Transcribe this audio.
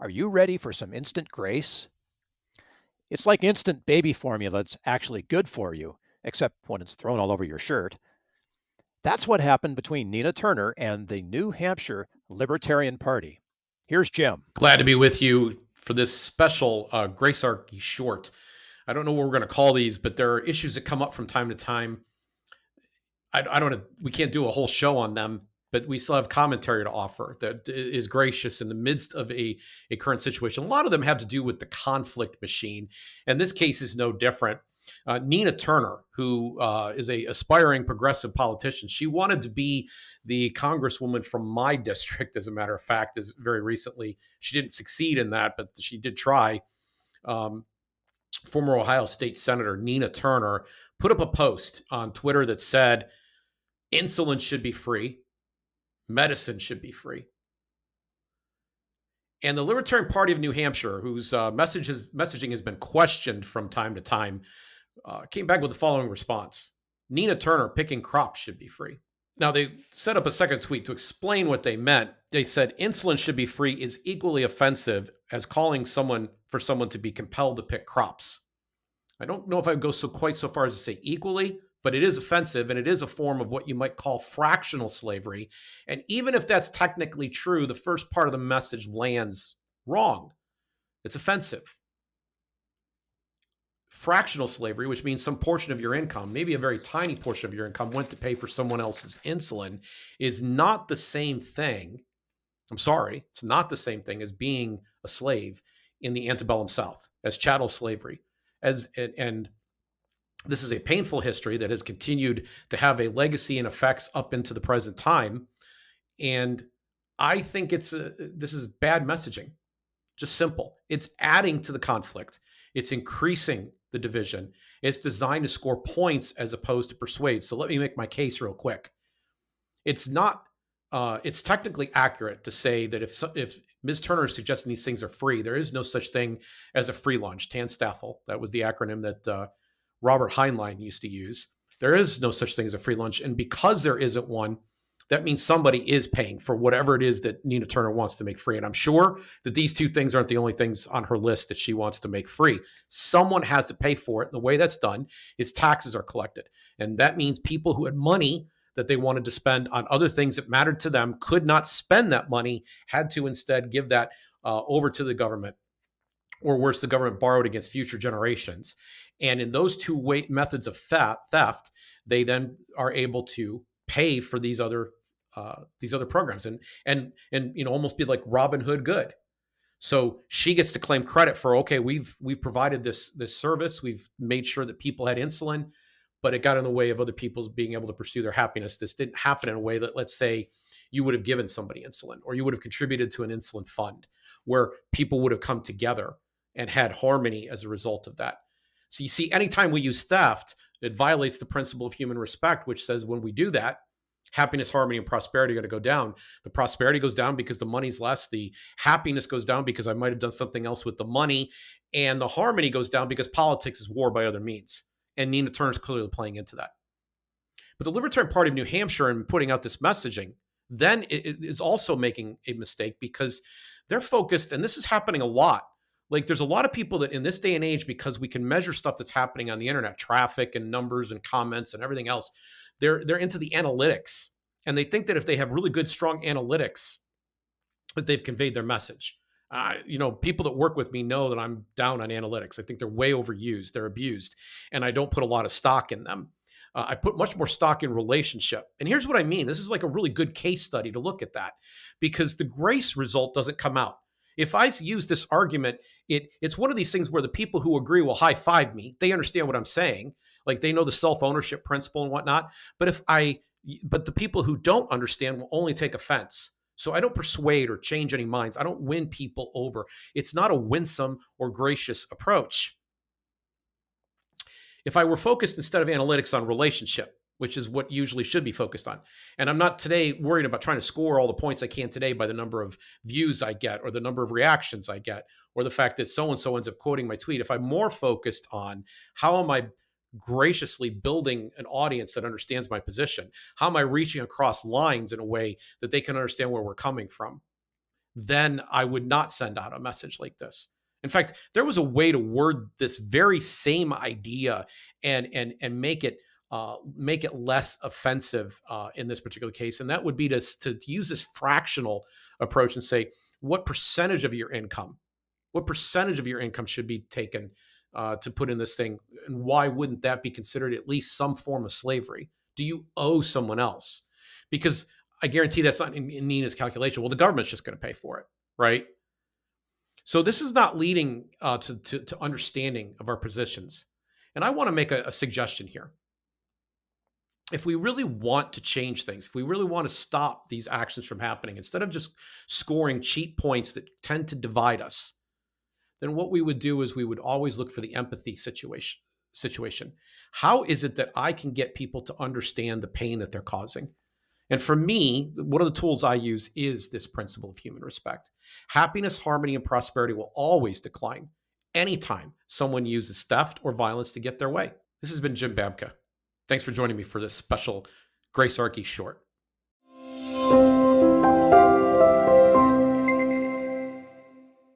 Are you ready for some instant grace? It's like instant baby formula that's actually good for you, except when it's thrown all over your shirt. That's what happened between Nina Turner and the New Hampshire Libertarian Party. Here's Jim. Glad to be with you for this special uh, Gracearchy short. I don't know what we're going to call these, but there are issues that come up from time to time. I, I don't. We can't do a whole show on them, but we still have commentary to offer that is gracious in the midst of a, a current situation. A lot of them have to do with the conflict machine, and this case is no different. Uh, Nina Turner, who uh, is a aspiring progressive politician, she wanted to be the congresswoman from my district. As a matter of fact, as very recently, she didn't succeed in that, but she did try. Um, former Ohio State Senator Nina Turner put up a post on Twitter that said insulin should be free medicine should be free. And the Libertarian Party of New Hampshire, whose uh, message has, messaging has been questioned from time to time, uh, came back with the following response Nina Turner picking crops should be free. Now, they set up a second tweet to explain what they meant. They said insulin should be free is equally offensive as calling someone for someone to be compelled to pick crops. I don't know if I would go so quite so far as to say equally, but it is offensive and it is a form of what you might call fractional slavery. And even if that's technically true, the first part of the message lands wrong. It's offensive. Fractional slavery, which means some portion of your income, maybe a very tiny portion of your income, went to pay for someone else's insulin, is not the same thing. I'm sorry, it's not the same thing as being a slave in the antebellum South, as chattel slavery, as and this is a painful history that has continued to have a legacy and effects up into the present time. And I think it's a, this is bad messaging. Just simple. It's adding to the conflict. It's increasing the division. It's designed to score points as opposed to persuade. So let me make my case real quick. It's not. Uh, it's technically accurate to say that if if Ms. Turner is suggesting these things are free, there is no such thing as a free lunch. TANSTAAFL, that was the acronym that uh, Robert Heinlein used to use. There is no such thing as a free lunch. And because there isn't one, that means somebody is paying for whatever it is that Nina Turner wants to make free. And I'm sure that these two things aren't the only things on her list that she wants to make free. Someone has to pay for it. And the way that's done is taxes are collected. And that means people who had money that they wanted to spend on other things that mattered to them could not spend that money, had to instead give that uh, over to the government. Or worse, the government borrowed against future generations. And in those two way, methods of theft, they then are able to pay for these other uh, these other programs and and and you know almost be like Robin Hood good. So she gets to claim credit for okay, we've we've provided this this service, we've made sure that people had insulin, but it got in the way of other people's being able to pursue their happiness. This didn't happen in a way that let's say you would have given somebody insulin or you would have contributed to an insulin fund where people would have come together and had harmony as a result of that. So you see, anytime we use theft, it violates the principle of human respect, which says when we do that, happiness, harmony, and prosperity are going to go down. The prosperity goes down because the money's less. The happiness goes down because I might have done something else with the money. And the harmony goes down because politics is war by other means. And Nina Turner is clearly playing into that. But the Libertarian Party of New Hampshire and putting out this messaging then is also making a mistake because they're focused, and this is happening a lot like there's a lot of people that in this day and age because we can measure stuff that's happening on the internet traffic and numbers and comments and everything else they're they're into the analytics. And they think that if they have really good strong analytics that they've conveyed their message. Uh, you know people that work with me know that i'm down on analytics. I think they're way overused they're abused and i don't put a lot of stock in them. Uh, i put much more stock in relationship. And here's what i mean. This is like a really good case study to look at that because the grace result doesn't come out if I use this argument, it it's one of these things where the people who agree will high five me. They understand what I'm saying, like they know the self ownership principle and whatnot. But if I, but the people who don't understand will only take offense. So I don't persuade or change any minds. I don't win people over. It's not a winsome or gracious approach. If I were focused instead of analytics on relationship, which is what usually should be focused on. And I'm not today worried about trying to score all the points I can today by the number of views I get or the number of reactions I get or the fact that so and so ends up quoting my tweet. If I'm more focused on how am I graciously building an audience that understands my position, how am I reaching across lines in a way that they can understand where we're coming from? then I would not send out a message like this. In fact, there was a way to word this very same idea and and and make it uh, make it less offensive uh, in this particular case, and that would be to, to use this fractional approach and say what percentage of your income, what percentage of your income should be taken uh, to put in this thing, and why wouldn't that be considered at least some form of slavery? Do you owe someone else? Because I guarantee that's not in, in Nina's calculation. Well, the government's just going to pay for it, right? So this is not leading uh, to, to, to understanding of our positions. And I want to make a, a suggestion here. If we really want to change things, if we really want to stop these actions from happening, instead of just scoring cheap points that tend to divide us, then what we would do is we would always look for the empathy situation situation. How is it that I can get people to understand the pain that they're causing? And for me, one of the tools I use is this principle of human respect. Happiness, harmony, and prosperity will always decline anytime someone uses theft or violence to get their way. This has been Jim Babka. Thanks for joining me for this special Gracearchy short.